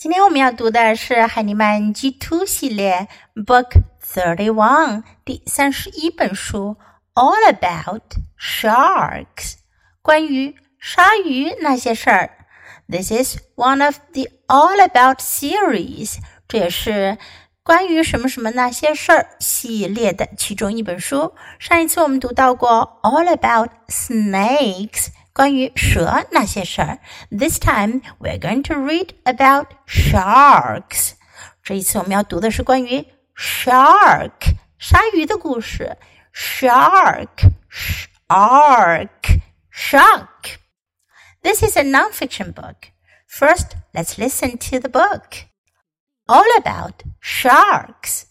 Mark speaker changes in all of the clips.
Speaker 1: 今天我们要读的是海尼曼 G Two 系列 Book Thirty One 第三十一本书，All About Sharks，关于鲨鱼那些事儿。This is one of the All About series，这也是关于什么什么那些事儿系列的其中一本书。上一次我们读到过 All About Snakes。关于蛇那些事儿。This time we're going to read about sharks。这一次我们要读的是关于 shark 鲨鱼的故事。Shark, shark, shark. This is a nonfiction book. First, let's listen to the book. All about sharks.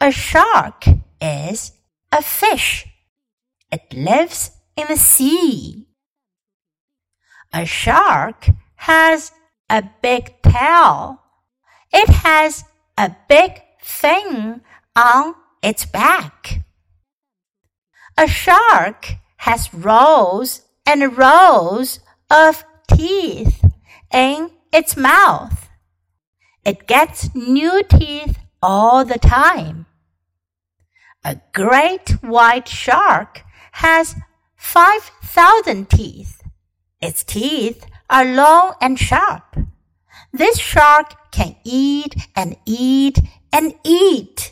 Speaker 1: A shark is a fish. It lives in the sea. A shark has a big tail. It has a big fin on its back. A shark has rows and rows of teeth in its mouth. It gets new teeth all the time. A great white shark has 5,000 teeth. Its teeth are long and sharp. This shark can eat and eat and eat.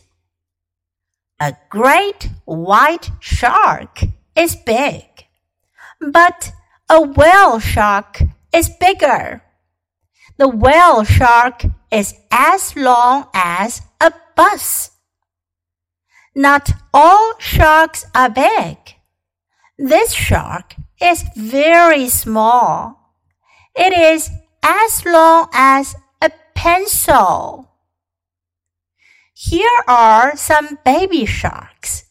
Speaker 1: A great white shark is big, but a whale shark is bigger. The whale shark is as long as a bus. Not all sharks are big. This shark is very small. It is as long as a pencil. Here are some baby sharks.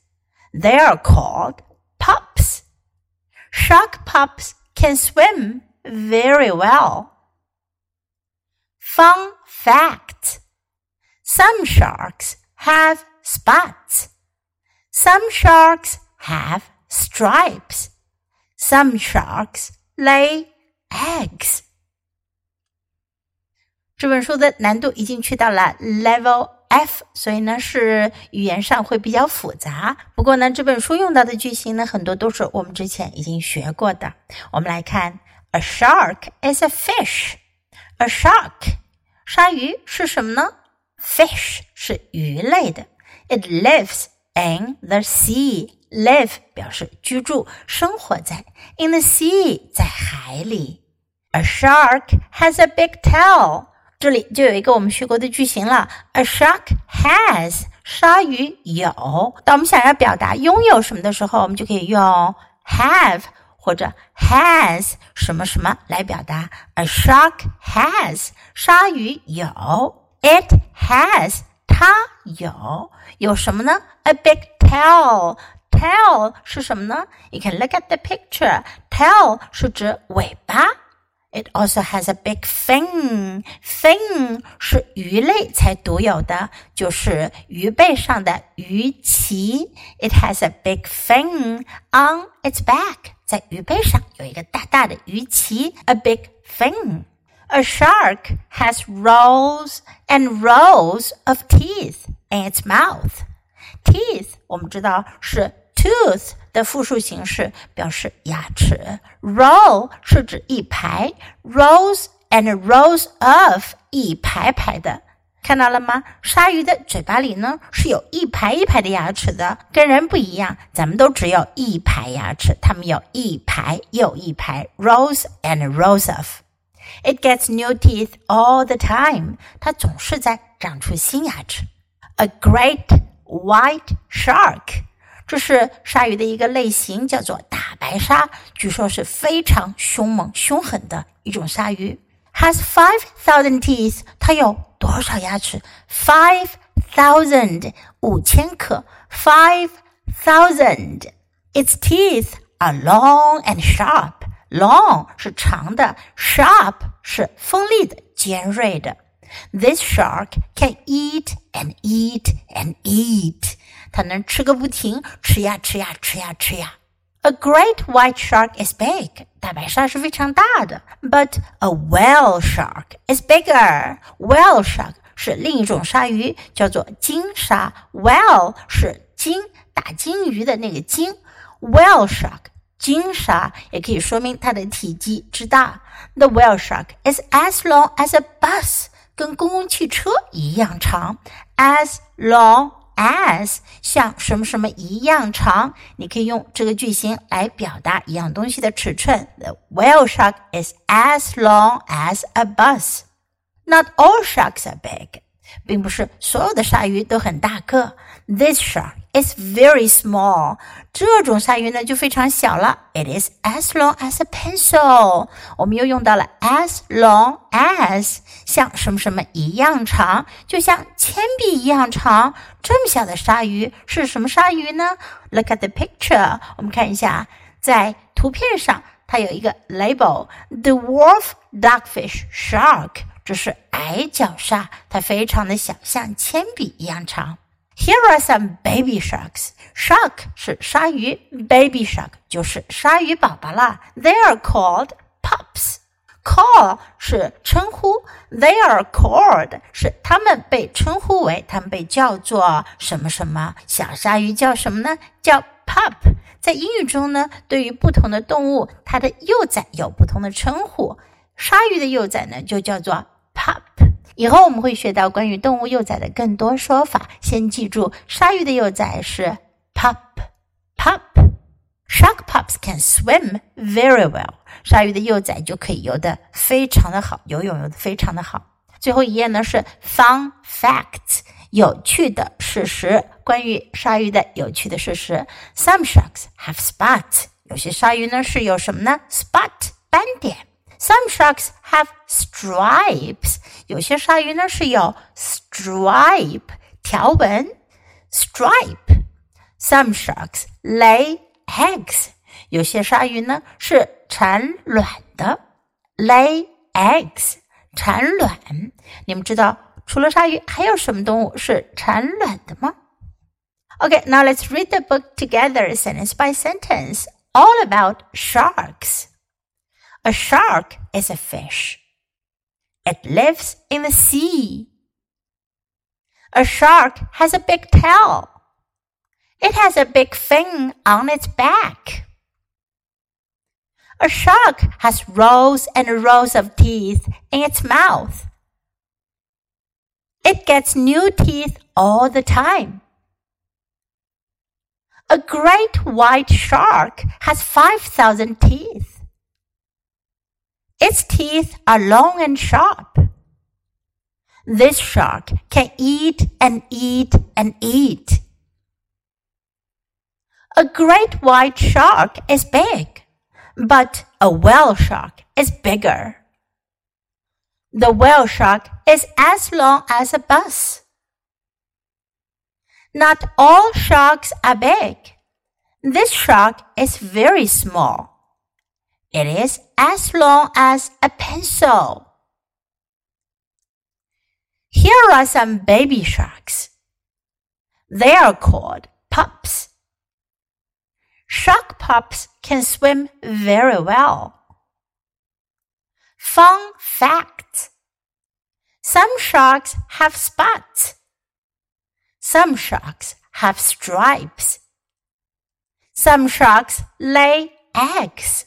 Speaker 1: They are called pups. Shark pups can swim very well. Fun fact. Some sharks have spots. Some sharks have stripes. Some sharks lay eggs. 这本书的难度已经去到了 Level F，所以呢是语言上会比较复杂。不过呢，这本书用到的句型呢，很多都是我们之前已经学过的。我们来看，A shark is a fish。A shark，鲨鱼是什么呢？Fish 是鱼类的。It lives in the sea。 Live 表示居住、生活在。In the sea，在海里。A shark has a big tail。这里就有一个我们学过的句型了。A shark has，鲨鱼有。当我们想要表达拥有什么的时候，我们就可以用 have 或者 has 什么什么来表达。A shark has，鲨鱼有。It has，它有。有什么呢？A big tail。Tail 是什么呢？You can look at the picture. Tail 是指尾巴。It also has a big fin. Fin 是鱼类才独有的，就是鱼背上的鱼鳍。It has a big fin on its back. 在鱼背上有一个大大的鱼鳍，a big fin. A shark has rows and rows of teeth in its mouth. Teeth 我们知道是 tooth 的复数形式表示牙齿，row 是指一排，rows and rows of 一排排的，看到了吗？鲨鱼的嘴巴里呢是有一排一排的牙齿的，跟人不一样，咱们都只有一排牙齿，它们有一排又一排，rows and rows of。It gets new teeth all the time，它总是在长出新牙齿。A great white shark。 这是鲨鱼的一个类型，叫做大白鲨，据说是非常凶猛、凶狠的一种鲨鱼。Has five thousand teeth，它有多少牙齿？Five thousand，五千克。Five thousand。Its teeth are long and sharp。Long 是长的，sharp 是锋利的、尖锐的。This shark can eat and eat and eat。它能吃个不停，吃呀吃呀吃呀吃呀。 A great white shark is big. 大白鲨是非常大的，but a whale shark is bigger. Whale shark 是另一种鲨鱼，叫做金鲨。Whale 是金打金鱼的那个金。Whale shark 金鲨也可以说明它的体积之大。The whale shark is as long as a bus，跟公共汽车一样长。As long as 像什么什么一样长，你可以用这个句型来表达一样东西的尺寸。The whale shark is as long as a bus. Not all sharks are big. 并不是所有的鲨鱼都很大个。This shark It's very small. 这种鲨鱼呢就非常小了。It is as long as a pencil. 我们又用到了 as long as，像什么什么一样长，就像铅笔一样长。这么小的鲨鱼是什么鲨鱼呢？Look at the picture. 我们看一下，在图片上它有一个 label，the wolf dogfish shark。这是矮脚鲨，它非常的小，像铅笔一样长。Here are some baby sharks. Shark 是鲨鱼，baby shark 就是鲨鱼宝宝啦。They are called pups. Call 是称呼，They are called 是它们被称呼为，它们被叫做什么什么。小鲨鱼叫什么呢？叫 pup。在英语中呢，对于不同的动物，它的幼崽有不同的称呼。鲨鱼的幼崽呢，就叫做 pup。以后我们会学到关于动物幼崽的更多说法。先记住，鲨鱼的幼崽是 pup。pup。Shark pups can swim very well。鲨鱼的幼崽就可以游得非常的好，游泳游得非常的好。最后一页呢是 fun facts，有趣的事实，关于鲨鱼的有趣的事实。Some sharks have spots，有些鲨鱼呢是有什么呢？spot 斑点。Some sharks have stripes，有些鲨鱼呢是有 stripe 条纹 stripe。Some sharks lay eggs，有些鲨鱼呢是产卵的 lay eggs 产卵。你们知道除了鲨鱼还有什么动物是产卵的吗？Okay, now let's read the book together, sentence by sentence, all about sharks. A shark is a fish. It lives in the sea. A shark has a big tail. It has a big fin on its back. A shark has rows and rows of teeth in its mouth. It gets new teeth all the time. A great white shark has 5,000 teeth. Its teeth are long and sharp. This shark can eat and eat and eat. A great white shark is big, but a whale shark is bigger. The whale shark is as long as a bus. Not all sharks are big. This shark is very small. It is as long as a pencil. Here are some baby sharks. They are called pups. Shark pups can swim very well. Fun fact. Some sharks have spots. Some sharks have stripes. Some sharks lay eggs.